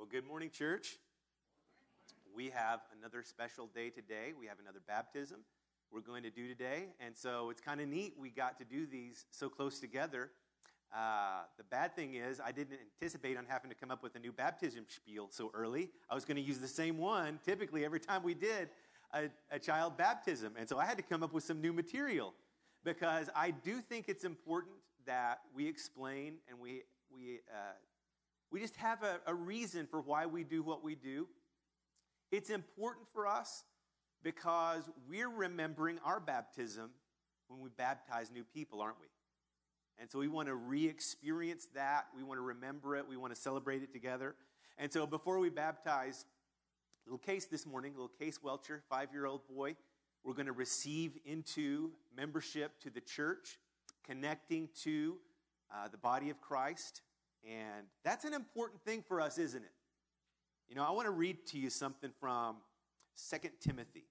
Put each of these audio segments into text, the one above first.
Well, good morning, church. We have another special day today. We have another baptism we're going to do today. And so it's kind of neat we got to do these so close together. Uh, the bad thing is, I didn't anticipate on having to come up with a new baptism spiel so early. I was going to use the same one typically every time we did a, a child baptism. And so I had to come up with some new material because I do think it's important that we explain and we, we, uh, we just have a, a reason for why we do what we do. It's important for us because we're remembering our baptism when we baptize new people, aren't we? And so we want to re experience that. We want to remember it. We want to celebrate it together. And so before we baptize, little Case this morning, little Case Welcher, five year old boy, we're going to receive into membership to the church, connecting to uh, the body of Christ. And that's an important thing for us, isn't it? You know, I want to read to you something from 2 Timothy.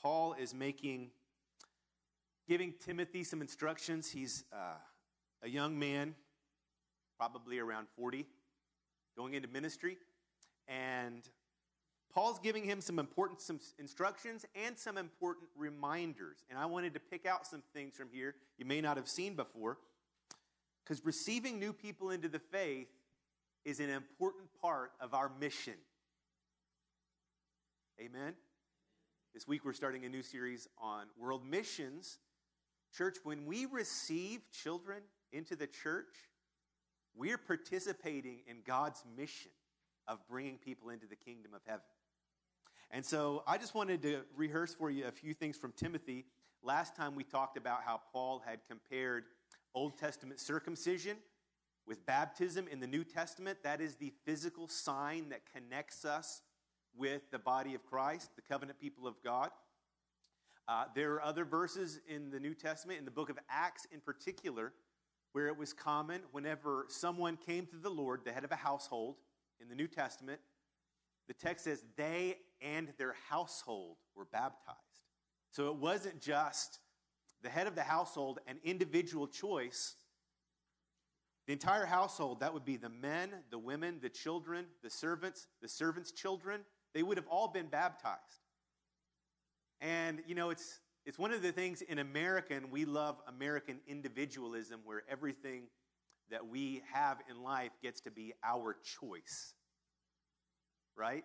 Paul is making, giving Timothy some instructions. He's uh, a young man, probably around 40, going into ministry. And Paul's giving him some important some instructions and some important reminders. And I wanted to pick out some things from here you may not have seen before. Because receiving new people into the faith is an important part of our mission. Amen? This week we're starting a new series on world missions. Church, when we receive children into the church, we're participating in God's mission of bringing people into the kingdom of heaven. And so I just wanted to rehearse for you a few things from Timothy. Last time we talked about how Paul had compared Old Testament circumcision with baptism in the New Testament. That is the physical sign that connects us with the body of Christ, the covenant people of God. Uh, there are other verses in the New Testament, in the book of Acts in particular, where it was common whenever someone came to the Lord, the head of a household in the New Testament, the text says they and their household were baptized. So it wasn't just the head of the household, an individual choice. The entire household, that would be the men, the women, the children, the servants, the servants' children, they would have all been baptized. And, you know, it's, it's one of the things in American, we love American individualism where everything that we have in life gets to be our choice. Right?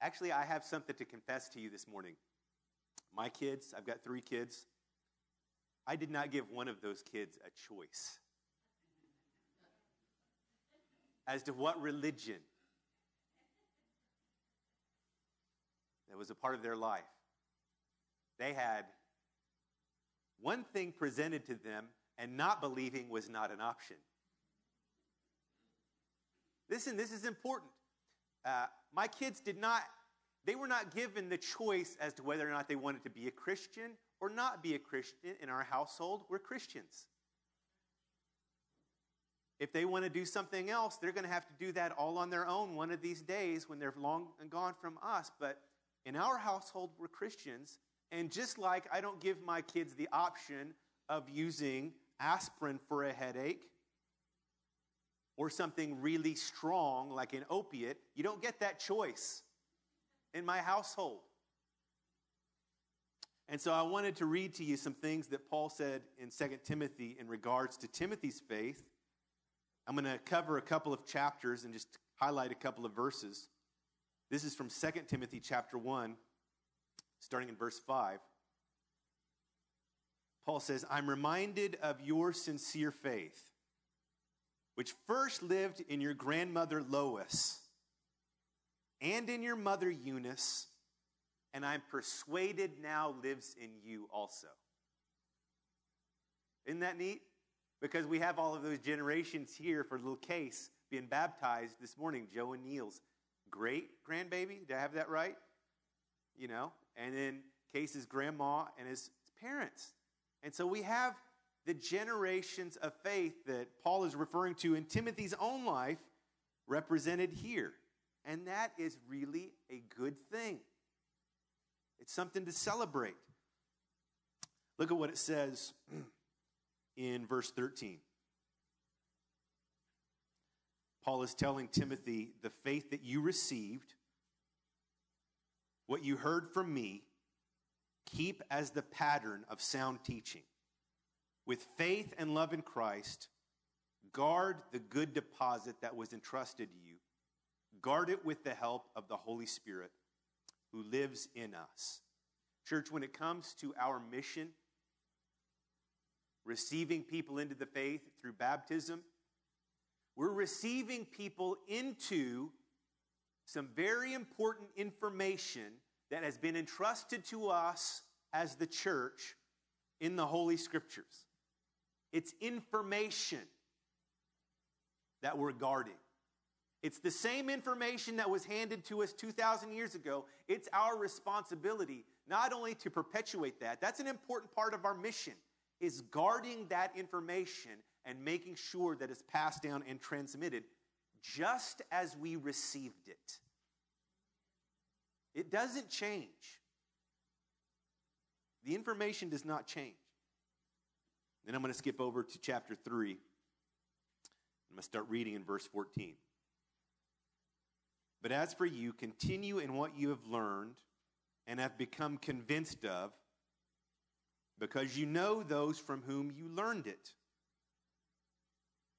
Actually, I have something to confess to you this morning. My kids, I've got three kids. I did not give one of those kids a choice as to what religion that was a part of their life. They had one thing presented to them, and not believing was not an option. Listen, this is important. Uh, my kids did not they were not given the choice as to whether or not they wanted to be a Christian or not be a Christian. In our household, we're Christians. If they want to do something else, they're going to have to do that all on their own one of these days when they're long and gone from us. But in our household, we're Christians. And just like I don't give my kids the option of using aspirin for a headache or something really strong like an opiate, you don't get that choice in my household. And so I wanted to read to you some things that Paul said in 2 Timothy in regards to Timothy's faith. I'm going to cover a couple of chapters and just highlight a couple of verses. This is from 2 Timothy chapter 1, starting in verse 5. Paul says, I'm reminded of your sincere faith, which first lived in your grandmother Lois and in your mother Eunice, and I'm persuaded now lives in you also. Isn't that neat? Because we have all of those generations here for little Case being baptized this morning. Joe and Neil's great grandbaby. Did I have that right? You know, and then Case's grandma and his parents. And so we have the generations of faith that Paul is referring to in Timothy's own life represented here. And that is really a good thing. It's something to celebrate. Look at what it says in verse 13. Paul is telling Timothy, the faith that you received, what you heard from me, keep as the pattern of sound teaching. With faith and love in Christ, guard the good deposit that was entrusted to you. Guard it with the help of the Holy Spirit who lives in us. Church, when it comes to our mission, receiving people into the faith through baptism, we're receiving people into some very important information that has been entrusted to us as the church in the Holy Scriptures. It's information that we're guarding. It's the same information that was handed to us 2,000 years ago. It's our responsibility not only to perpetuate that, that's an important part of our mission, is guarding that information and making sure that it's passed down and transmitted just as we received it. It doesn't change. The information does not change. Then I'm going to skip over to chapter 3. I'm going to start reading in verse 14. But as for you, continue in what you have learned and have become convinced of, because you know those from whom you learned it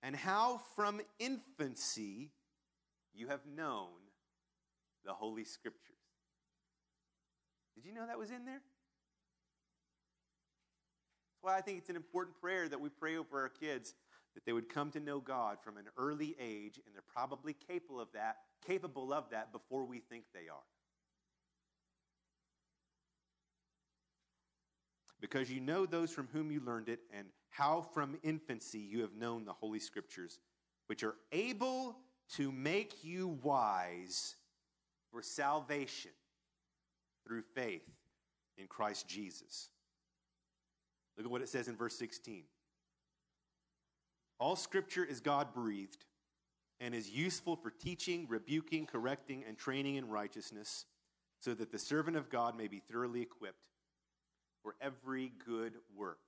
and how from infancy you have known the Holy Scriptures. Did you know that was in there? Why I think it's an important prayer that we pray over our kids that they would come to know God from an early age, and they're probably capable of that, capable of that before we think they are. Because you know those from whom you learned it, and how from infancy you have known the Holy Scriptures, which are able to make you wise for salvation through faith in Christ Jesus. Look at what it says in verse 16. All scripture is God breathed and is useful for teaching, rebuking, correcting, and training in righteousness, so that the servant of God may be thoroughly equipped for every good work.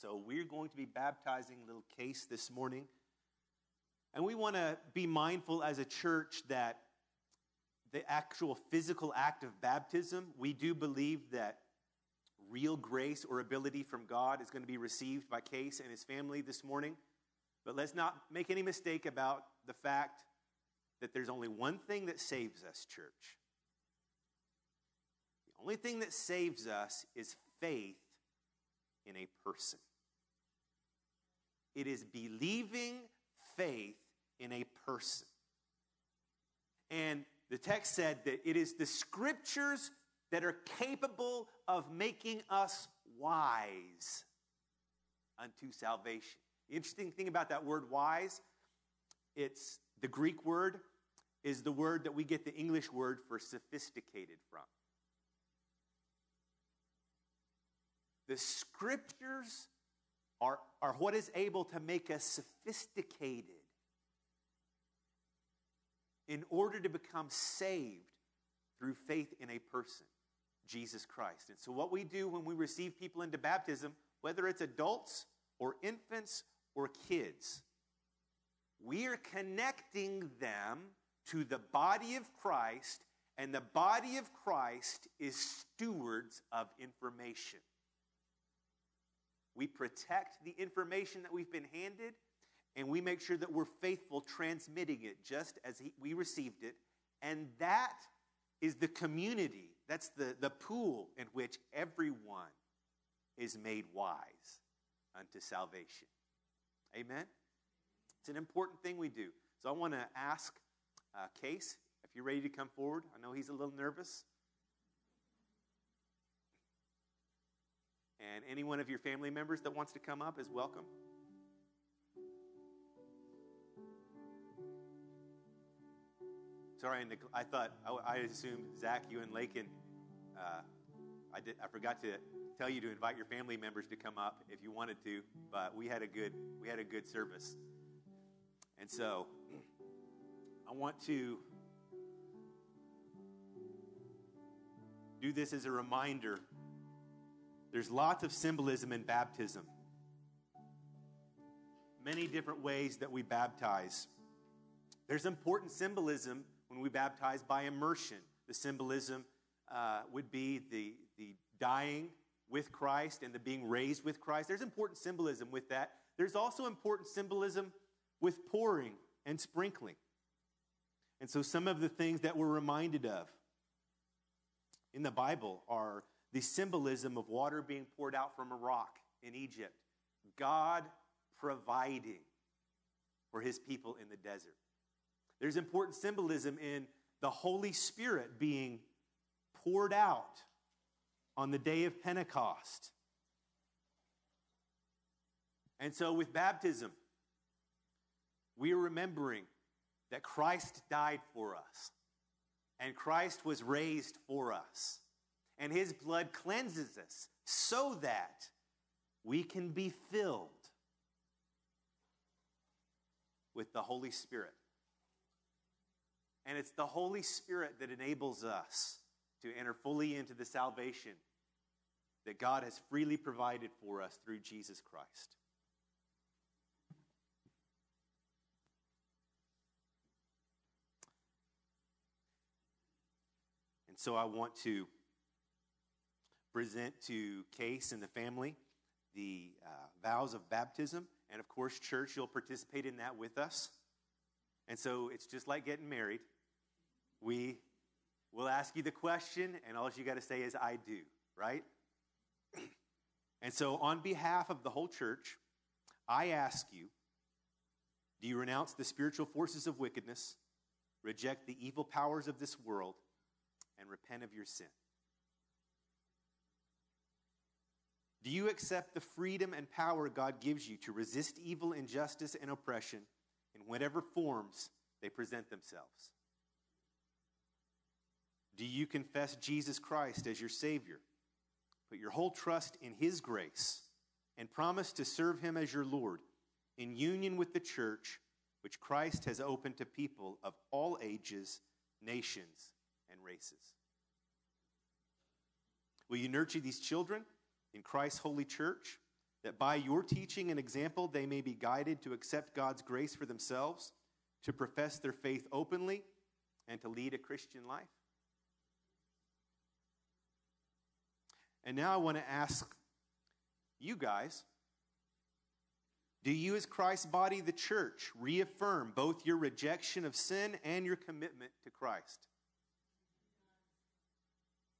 So we're going to be baptizing little Case this morning. And we want to be mindful as a church that the actual physical act of baptism, we do believe that real grace or ability from God is going to be received by Case and his family this morning. But let's not make any mistake about the fact that there's only one thing that saves us, church. The only thing that saves us is faith in a person. It is believing faith in a person. And the text said that it is the scriptures that are capable of making us wise unto salvation. The interesting thing about that word wise, it's the Greek word is the word that we get the English word for sophisticated from. The scriptures are, are what is able to make us sophisticated in order to become saved through faith in a person, Jesus Christ. And so, what we do when we receive people into baptism, whether it's adults or infants or kids, we are connecting them to the body of Christ, and the body of Christ is stewards of information. We protect the information that we've been handed, and we make sure that we're faithful transmitting it just as we received it. And that is the community, that's the, the pool in which everyone is made wise unto salvation. Amen? It's an important thing we do. So I want to ask uh, Case if you're ready to come forward. I know he's a little nervous. And any one of your family members that wants to come up is welcome. Sorry, I thought, I assumed Zach, you and Lakin, uh, I, did, I forgot to tell you to invite your family members to come up if you wanted to, but we had a good, we had a good service. And so I want to do this as a reminder There's lots of symbolism in baptism. Many different ways that we baptize. There's important symbolism when we baptize by immersion. The symbolism uh, would be the, the dying with Christ and the being raised with Christ. There's important symbolism with that. There's also important symbolism with pouring and sprinkling. And so, some of the things that we're reminded of in the Bible are the symbolism of water being poured out from a rock in Egypt, God providing for his people in the desert. There's important symbolism in the Holy Spirit being poured out on the day of Pentecost. And so, with baptism, we are remembering that Christ died for us, and Christ was raised for us, and his blood cleanses us so that we can be filled with the Holy Spirit. And it's the Holy Spirit that enables us to enter fully into the salvation that God has freely provided for us through Jesus Christ. And so I want to present to Case and the family the uh, vows of baptism. And of course, church, you'll participate in that with us. And so it's just like getting married. We will ask you the question, and all you got to say is, I do, right? And so, on behalf of the whole church, I ask you do you renounce the spiritual forces of wickedness, reject the evil powers of this world, and repent of your sin? Do you accept the freedom and power God gives you to resist evil, injustice, and oppression in whatever forms they present themselves? Do you confess Jesus Christ as your Savior? Put your whole trust in His grace and promise to serve Him as your Lord in union with the church, which Christ has opened to people of all ages, nations, and races. Will you nurture these children in Christ's holy church, that by your teaching and example they may be guided to accept God's grace for themselves, to profess their faith openly, and to lead a Christian life? And now I want to ask you guys do you, as Christ's body, the church, reaffirm both your rejection of sin and your commitment to Christ?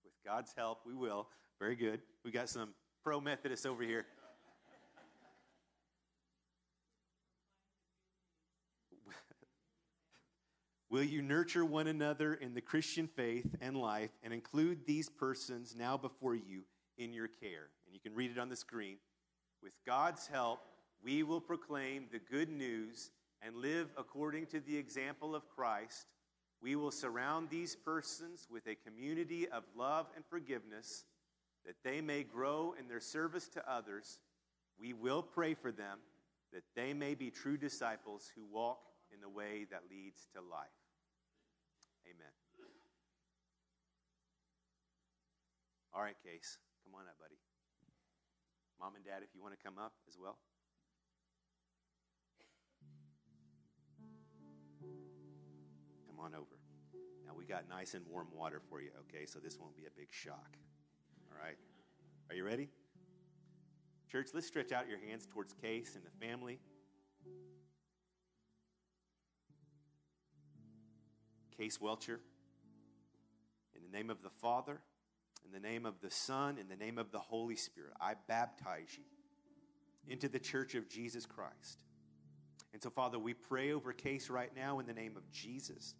With God's help, we will. Very good. We got some pro Methodists over here. Will you nurture one another in the Christian faith and life and include these persons now before you in your care. And you can read it on the screen. With God's help, we will proclaim the good news and live according to the example of Christ. We will surround these persons with a community of love and forgiveness that they may grow in their service to others. We will pray for them that they may be true disciples who walk in the way that leads to life. Amen. All right, Case. Come on up, buddy. Mom and dad, if you want to come up as well. Come on over. Now, we got nice and warm water for you, okay? So this won't be a big shock. All right? Are you ready? Church, let's stretch out your hands towards Case and the family. Case Welcher. In the name of the Father, in the name of the Son, in the name of the Holy Spirit, I baptize you into the church of Jesus Christ. And so, Father, we pray over Case right now in the name of Jesus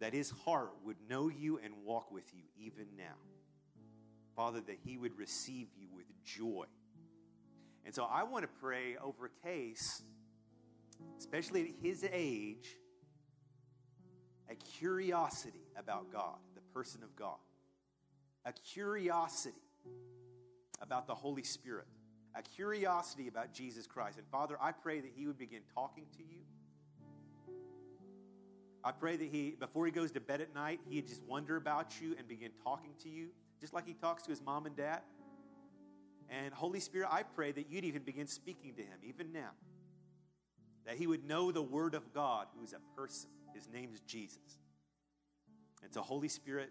that his heart would know you and walk with you even now. Father, that he would receive you with joy. And so I want to pray over Case, especially at his age, a curiosity about God, the person of God a curiosity about the Holy Spirit, a curiosity about Jesus Christ. And Father, I pray that He would begin talking to you. I pray that He, before He goes to bed at night, He'd just wonder about you and begin talking to you, just like He talks to His mom and dad. And Holy Spirit, I pray that you'd even begin speaking to him, even now. That he would know the Word of God, who is a person. His name is Jesus. And so, Holy Spirit,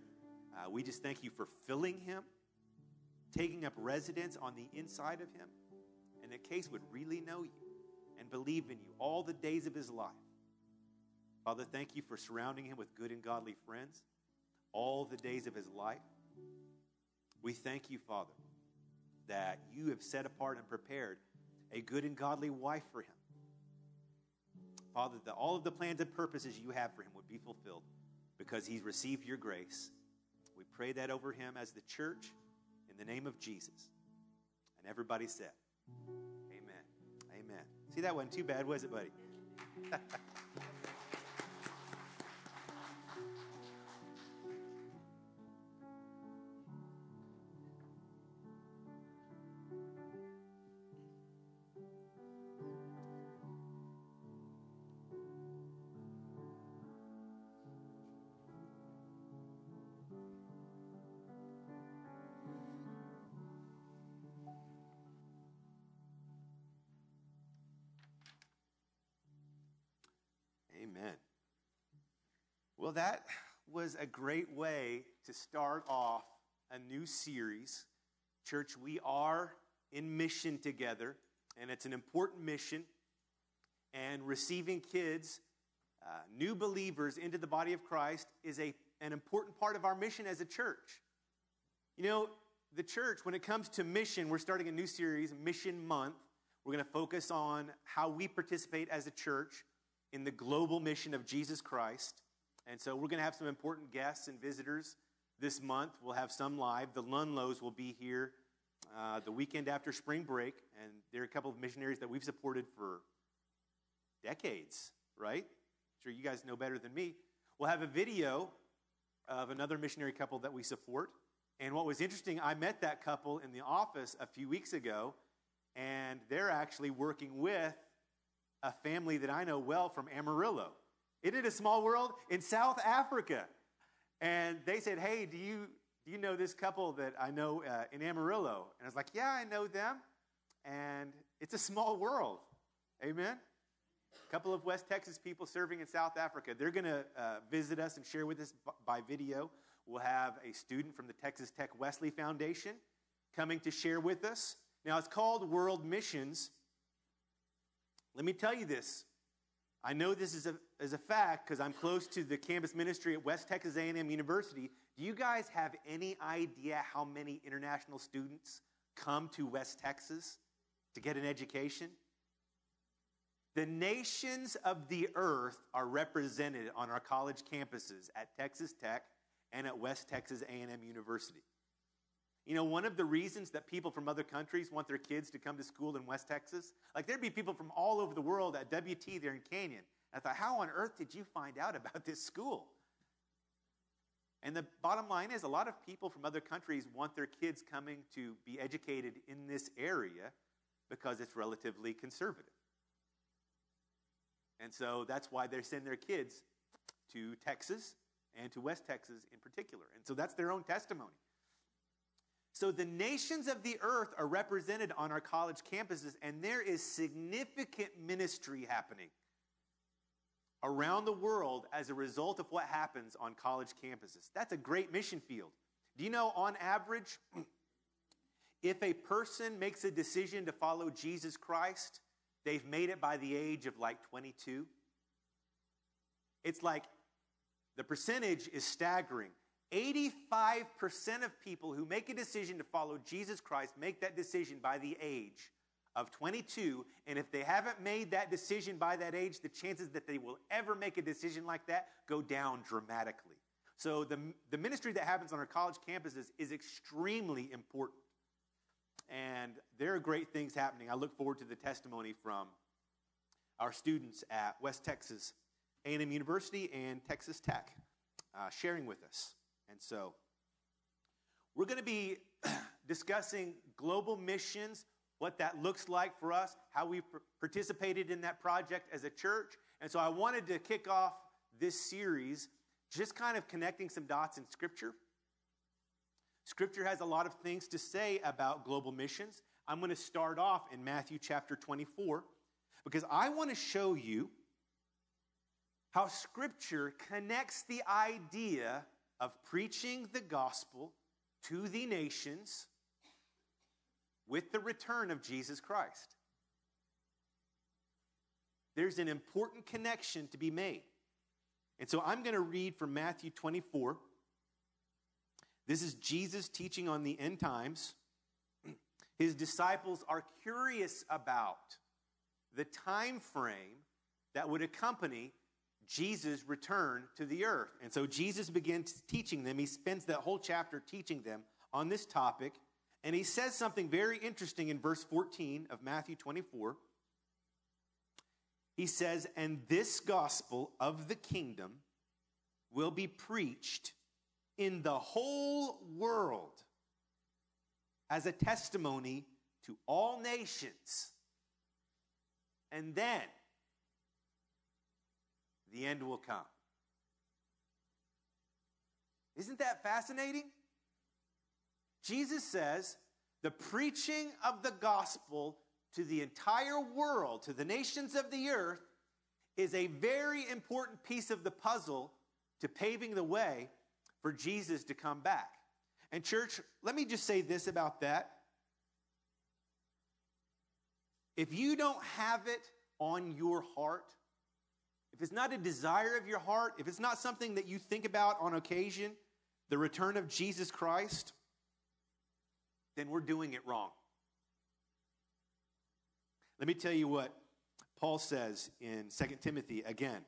uh, we just thank you for filling him, taking up residence on the inside of him, and that Case would really know you and believe in you all the days of his life. Father, thank you for surrounding him with good and godly friends all the days of his life. We thank you, Father, that you have set apart and prepared a good and godly wife for him. Father, that all of the plans and purposes you have for him would be fulfilled because he's received your grace. We pray that over him as the church in the name of Jesus. And everybody said, Amen. Amen. See, that wasn't too bad, was it, buddy? Well, that was a great way to start off a new series. Church, we are in mission together, and it's an important mission. And receiving kids, uh, new believers into the body of Christ, is a, an important part of our mission as a church. You know, the church, when it comes to mission, we're starting a new series, Mission Month. We're going to focus on how we participate as a church in the global mission of Jesus Christ. And so we're going to have some important guests and visitors this month. We'll have some live. The Lunlows will be here uh, the weekend after spring break, and they're a couple of missionaries that we've supported for decades, right? I'm sure you guys know better than me. We'll have a video of another missionary couple that we support. And what was interesting, I met that couple in the office a few weeks ago, and they're actually working with a family that I know well from Amarillo. Isn't a small world? In South Africa. And they said, Hey, do you, do you know this couple that I know uh, in Amarillo? And I was like, Yeah, I know them. And it's a small world. Amen? A couple of West Texas people serving in South Africa. They're going to uh, visit us and share with us by video. We'll have a student from the Texas Tech Wesley Foundation coming to share with us. Now, it's called World Missions let me tell you this. I know this is a, is a fact because I'm close to the campus ministry at West Texas A&M University. Do you guys have any idea how many international students come to West Texas to get an education? The nations of the earth are represented on our college campuses at Texas Tech and at West Texas A&M University. You know, one of the reasons that people from other countries want their kids to come to school in West Texas, like there'd be people from all over the world at WT there in Canyon. I thought, how on earth did you find out about this school? And the bottom line is, a lot of people from other countries want their kids coming to be educated in this area because it's relatively conservative. And so that's why they send their kids to Texas and to West Texas in particular. And so that's their own testimony. So the nations of the earth are represented on our college campuses, and there is significant ministry happening around the world as a result of what happens on college campuses. That's a great mission field. Do you know, on average, if a person makes a decision to follow Jesus Christ, they've made it by the age of like 22? It's like the percentage is staggering. 85% of people who make a decision to follow Jesus Christ make that decision by the age of 22. And if they haven't made that decision by that age, the chances that they will ever make a decision like that go down dramatically. So the, the ministry that happens on our college campuses is extremely important. And there are great things happening. I look forward to the testimony from our students at West Texas A&M University and Texas Tech uh, sharing with us. And so we're going to be discussing global missions, what that looks like for us, how we've participated in that project as a church. And so I wanted to kick off this series just kind of connecting some dots in Scripture. Scripture has a lot of things to say about global missions. I'm going to start off in Matthew chapter 24 because I want to show you how Scripture connects the idea of preaching the gospel to the nations with the return of Jesus Christ. There's an important connection to be made. And so I'm going to read from Matthew 24. This is Jesus teaching on the end times. His disciples are curious about the time frame that would accompany Jesus' return to the earth. And so Jesus begins teaching them. He spends that whole chapter teaching them on this topic. And he says something very interesting in verse 14 of Matthew 24. He says, And this gospel of the kingdom will be preached in the whole world as a testimony to all nations. And then the end will come. Isn't that fascinating? Jesus says the preaching of the gospel to the entire world, to the nations of the earth, is a very important piece of the puzzle to paving the way for Jesus to come back. And, church, let me just say this about that. If you don't have it on your heart, if it's not a desire of your heart, if it's not something that you think about on occasion, the return of Jesus Christ, then we're doing it wrong. Let me tell you what Paul says in 2 Timothy again.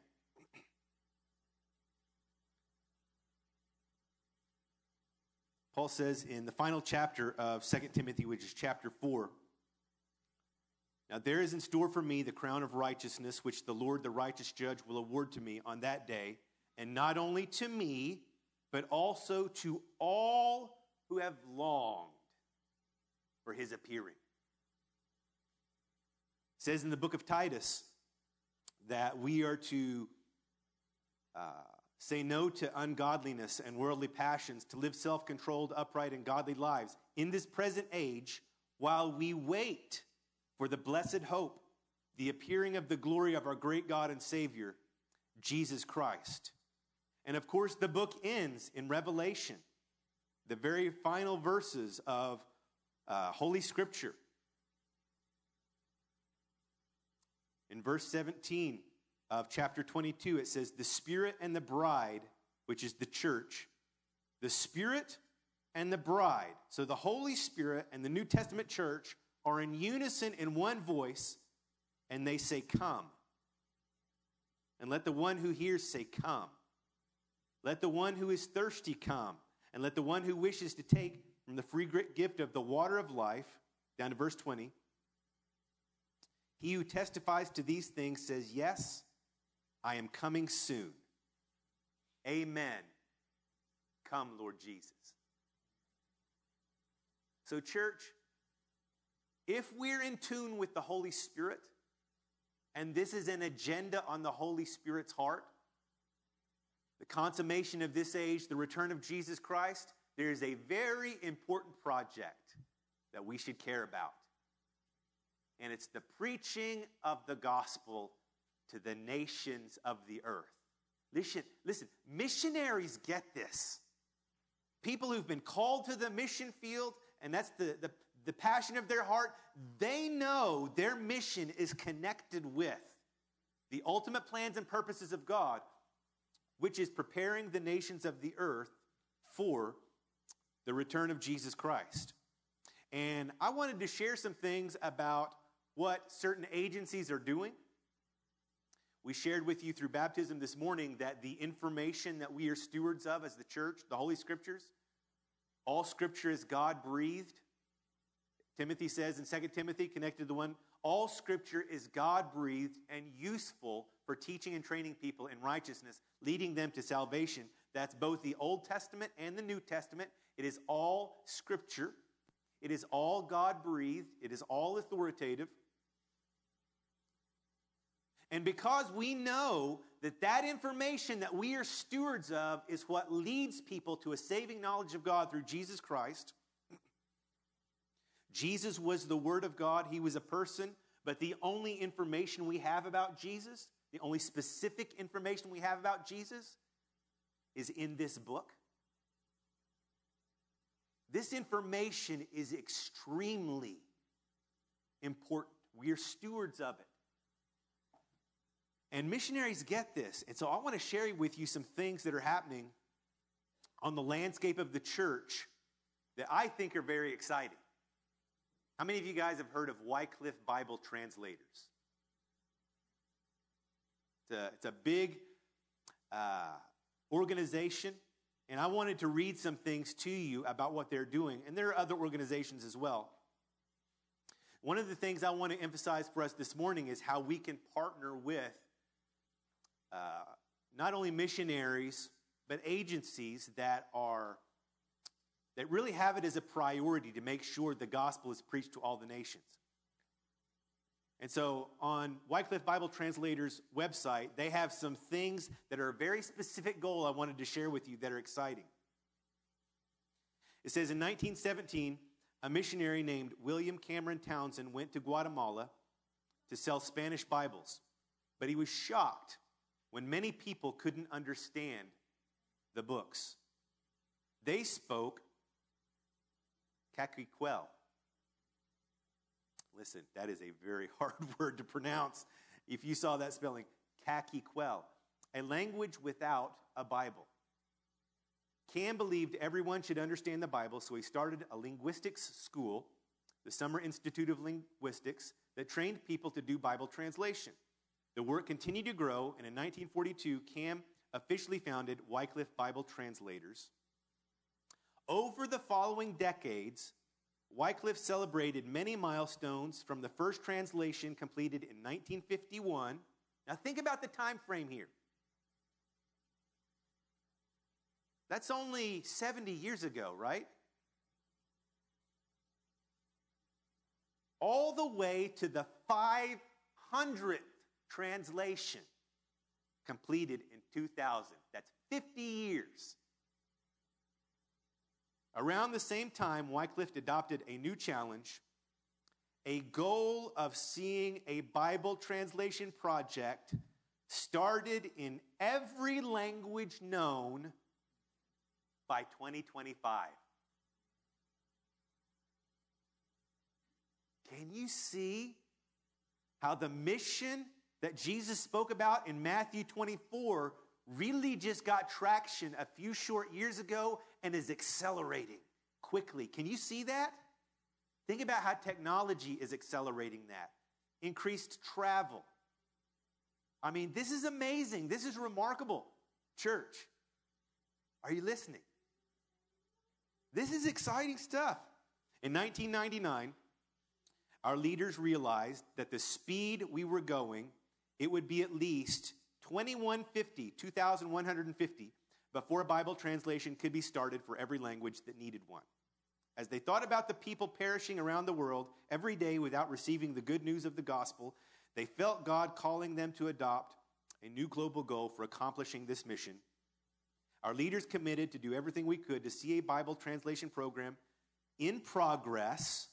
Paul says in the final chapter of 2 Timothy, which is chapter 4 Now there is in store for me the crown of righteousness, which the Lord, the righteous judge, will award to me on that day, and not only to me, but also to all who have longed for his appearing. It says in the book of Titus that we are to. Uh, Say no to ungodliness and worldly passions, to live self controlled, upright, and godly lives in this present age while we wait for the blessed hope, the appearing of the glory of our great God and Savior, Jesus Christ. And of course, the book ends in Revelation, the very final verses of uh, Holy Scripture. In verse 17, of chapter 22, it says, The Spirit and the bride, which is the church, the Spirit and the bride. So the Holy Spirit and the New Testament church are in unison in one voice, and they say, Come. And let the one who hears say, Come. Let the one who is thirsty come. And let the one who wishes to take from the free gift of the water of life, down to verse 20. He who testifies to these things says, Yes, I am coming soon. Amen. Come, Lord Jesus. So, church, if we're in tune with the Holy Spirit, and this is an agenda on the Holy Spirit's heart, the consummation of this age, the return of Jesus Christ, there is a very important project that we should care about. And it's the preaching of the gospel to the nations of the earth. Listen, listen, missionaries get this. People who've been called to the mission field, and that's the, the, the passion of their heart, they know their mission is connected with the ultimate plans and purposes of God, which is preparing the nations of the earth for the return of Jesus Christ. And I wanted to share some things about what certain agencies are doing we shared with you through baptism this morning that the information that we are stewards of as the church, the Holy Scriptures, all Scripture is God breathed. Timothy says in 2 Timothy, connected to the one, all Scripture is God breathed and useful for teaching and training people in righteousness, leading them to salvation. That's both the Old Testament and the New Testament. It is all Scripture. It is all God breathed. It is all authoritative. And because we know that that information that we are stewards of is what leads people to a saving knowledge of God through Jesus Christ, Jesus was the Word of God, He was a person, but the only information we have about Jesus, the only specific information we have about Jesus, is in this book. This information is extremely important. We are stewards of it. And missionaries get this. And so I want to share with you some things that are happening on the landscape of the church that I think are very exciting. How many of you guys have heard of Wycliffe Bible Translators? It's a, it's a big uh, organization, and I wanted to read some things to you about what they're doing. And there are other organizations as well. One of the things I want to emphasize for us this morning is how we can partner with uh, not only missionaries, but agencies that are that really have it as a priority to make sure the gospel is preached to all the nations. And so on Wycliffe Bible Translators website, they have some things that are a very specific goal I wanted to share with you that are exciting. It says in 1917, a missionary named William Cameron Townsend went to Guatemala to sell Spanish Bibles, but he was shocked when many people couldn't understand the books. They spoke Caquiquel. Listen, that is a very hard word to pronounce if you saw that spelling. Caquiquel, a language without a Bible. Cam believed everyone should understand the Bible, so he started a linguistics school, the Summer Institute of Linguistics, that trained people to do Bible translation. The work continued to grow, and in 1942, Cam officially founded Wycliffe Bible Translators. Over the following decades, Wycliffe celebrated many milestones from the first translation completed in 1951. Now think about the time frame here. That's only 70 years ago, right? All the way to the 500th translation completed in 2000. That's 50 years. Around the same time, Wycliffe adopted a new challenge a goal of seeing a Bible translation project started in every language known by 2025. Can you see how the mission that Jesus spoke about in Matthew 24 really just got traction a few short years ago and is accelerating quickly. Can you see that? Think about how technology is accelerating that. Increased travel. I mean, this is amazing. This is remarkable. Church, are you listening? This is exciting stuff. In 1999, our leaders realized that the speed we were going, it would be at least 2150, 2150 before Bible translation could be started for every language that needed one. As they thought about the people perishing around the world every day without receiving the good news of the gospel, they felt God calling them to adopt a new global goal for accomplishing this mission. Our leaders committed to do everything we could to see a Bible translation program in progress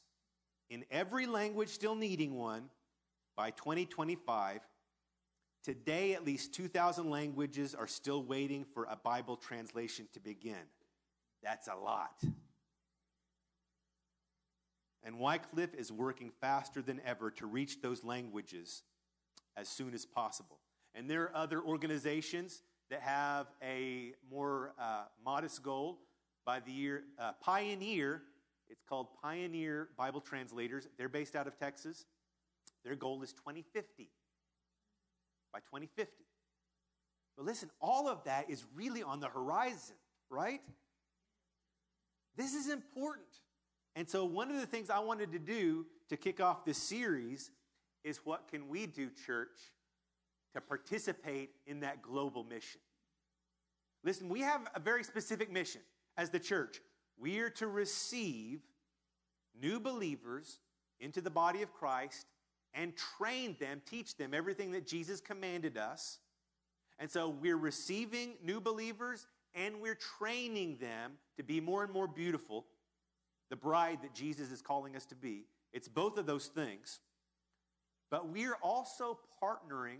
in every language still needing one by 2025 Today, at least 2,000 languages are still waiting for a Bible translation to begin. That's a lot. And Wycliffe is working faster than ever to reach those languages as soon as possible. And there are other organizations that have a more uh, modest goal by the year. Uh, Pioneer, it's called Pioneer Bible Translators. They're based out of Texas. Their goal is 2050 by 2050. But listen, all of that is really on the horizon, right? This is important. And so, one of the things I wanted to do to kick off this series is what can we do, church, to participate in that global mission? Listen, we have a very specific mission as the church. We are to receive new believers into the body of Christ and train them, teach them everything that Jesus commanded us. And so we're receiving new believers and we're training them to be more and more beautiful the bride that Jesus is calling us to be. It's both of those things. But we're also partnering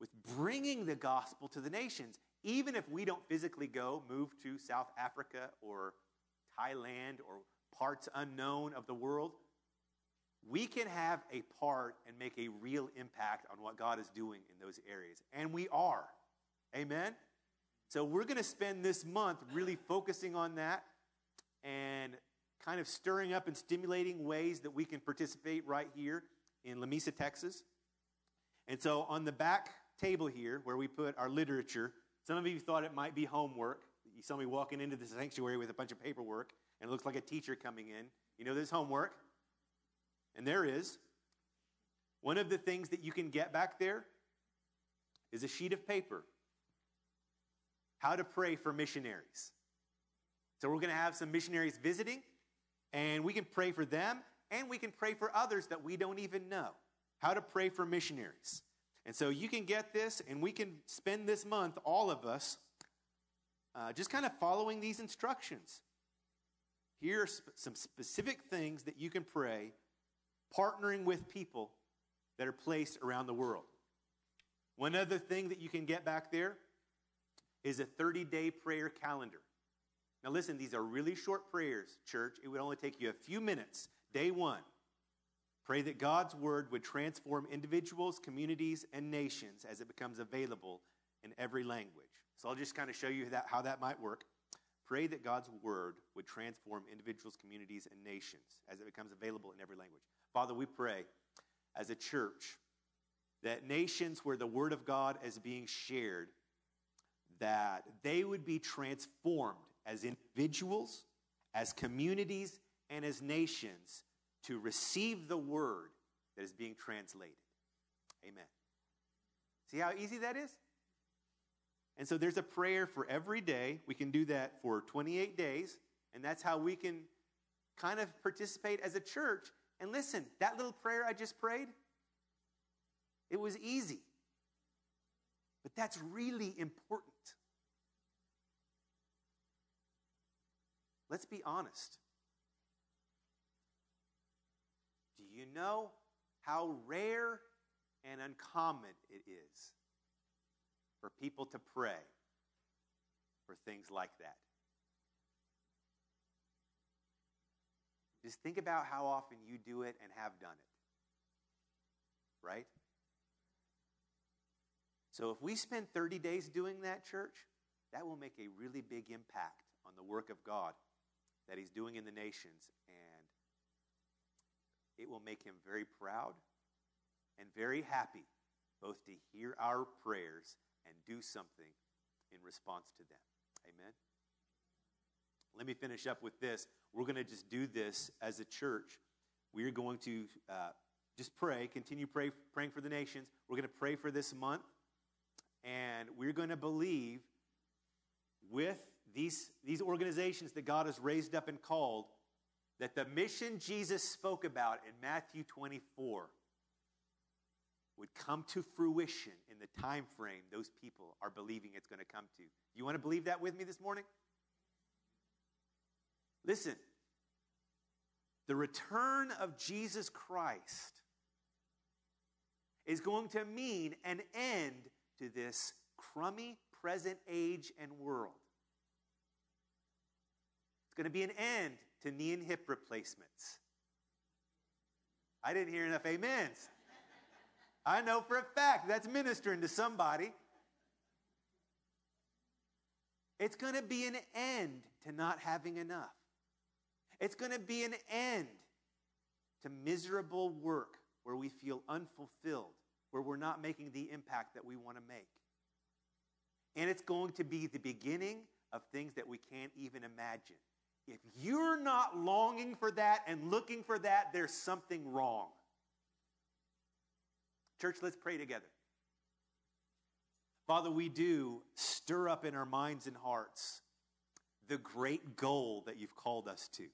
with bringing the gospel to the nations. Even if we don't physically go, move to South Africa or Thailand or parts unknown of the world, we can have a part and make a real impact on what God is doing in those areas. And we are. Amen? So we're going to spend this month really focusing on that and kind of stirring up and stimulating ways that we can participate right here in Lamesa, Texas. And so on the back table here, where we put our literature, some of you thought it might be homework. You saw me walking into the sanctuary with a bunch of paperwork, and it looks like a teacher coming in. You know, there's homework. And there is. One of the things that you can get back there is a sheet of paper. How to pray for missionaries. So we're going to have some missionaries visiting, and we can pray for them, and we can pray for others that we don't even know. How to pray for missionaries. And so you can get this, and we can spend this month, all of us, uh, just kind of following these instructions. Here are sp- some specific things that you can pray partnering with people that are placed around the world. One other thing that you can get back there is a 30 day prayer calendar. Now, listen, these are really short prayers, church. It would only take you a few minutes. Day one, pray that God's word would transform individuals, communities, and nations as it becomes available in every language. So I'll just kind of show you that, how that might work. Pray that God's word would transform individuals, communities, and nations as it becomes available in every language. Father, we pray as a church that nations where the word of God is being shared, that they would be transformed as individuals, as communities, and as nations to receive the word that is being translated. Amen. See how easy that is? And so there's a prayer for every day. We can do that for 28 days, and that's how we can kind of participate as a church and listen, that little prayer I just prayed, it was easy. But that's really important. Let's be honest. Do you know how rare and uncommon it is for people to pray for things like that? Just think about how often you do it and have done it. Right? So if we spend 30 days doing that, church, that will make a really big impact on the work of God that He's doing in the nations. And it will make Him very proud and very happy both to hear our prayers and do something in response to them. Amen. Let me finish up with this. We're going to just do this as a church. We are going to uh, just pray, continue pray, praying for the nations. We're going to pray for this month, and we're going to believe with these, these organizations that God has raised up and called that the mission Jesus spoke about in Matthew 24 would come to fruition in the time frame those people are believing it's going to come to. You want to believe that with me this morning? Listen, the return of Jesus Christ is going to mean an end to this crummy present age and world. It's going to be an end to knee and hip replacements. I didn't hear enough amens. I know for a fact that's ministering to somebody. It's going to be an end to not having enough. It's going to be an end to miserable work where we feel unfulfilled, where we're not making the impact that we want to make. And it's going to be the beginning of things that we can't even imagine. If you're not longing for that and looking for that, there's something wrong. Church, let's pray together. Father, we do stir up in our minds and hearts the great goal that you've called us to.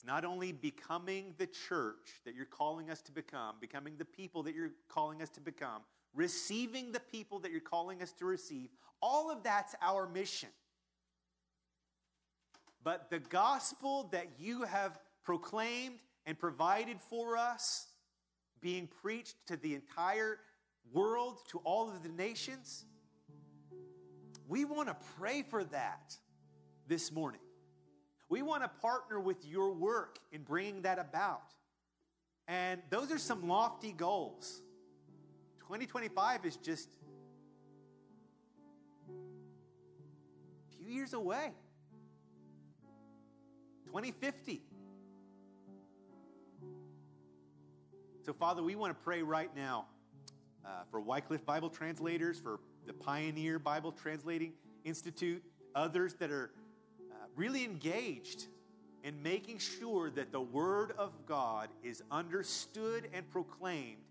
It's not only becoming the church that you're calling us to become, becoming the people that you're calling us to become, receiving the people that you're calling us to receive. All of that's our mission. But the gospel that you have proclaimed and provided for us, being preached to the entire world, to all of the nations. We want to pray for that this morning. We want to partner with your work in bringing that about. And those are some lofty goals. 2025 is just a few years away. 2050. So, Father, we want to pray right now uh, for Wycliffe Bible translators, for the Pioneer Bible Translating Institute, others that are really engaged in making sure that the Word of God is understood and proclaimed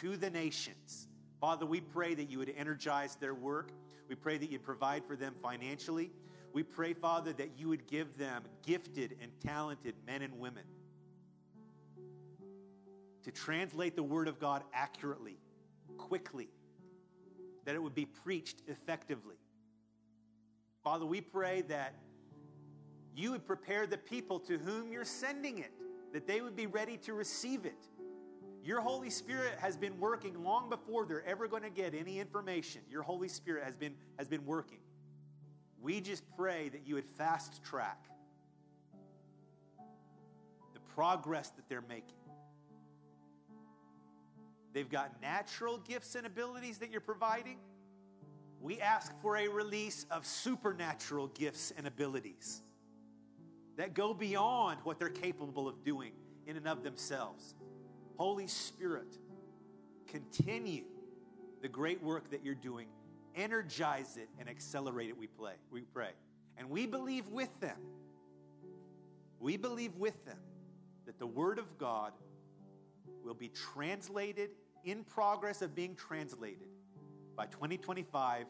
to the nations. Father, we pray that you would energize their work. We pray that you'd provide for them financially. We pray, Father, that you would give them gifted and talented men and women to translate the Word of God accurately, quickly, that it would be preached effectively. Father, we pray that you would prepare the people to whom you're sending it, that they would be ready to receive it. Your Holy Spirit has been working long before they're ever going to get any information. Your Holy Spirit has been, has been working. We just pray that you would fast track the progress that they're making. They've got natural gifts and abilities that you're providing. We ask for a release of supernatural gifts and abilities that go beyond what they're capable of doing in and of themselves. Holy Spirit, continue the great work that you're doing. Energize it and accelerate it, we, play, we pray. And we believe with them, we believe with them that the Word of God will be translated in progress of being translated by 2025,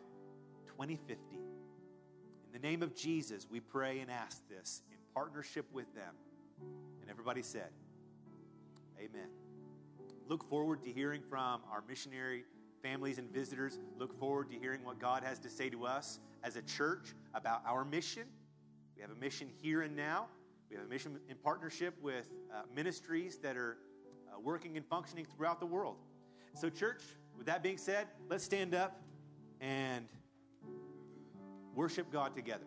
2050. In the name of Jesus, we pray and ask this partnership with them. And everybody said, Amen. Look forward to hearing from our missionary families and visitors. Look forward to hearing what God has to say to us as a church about our mission. We have a mission here and now. We have a mission in partnership with uh, ministries that are uh, working and functioning throughout the world. So, church, with that being said, let's stand up and worship God together.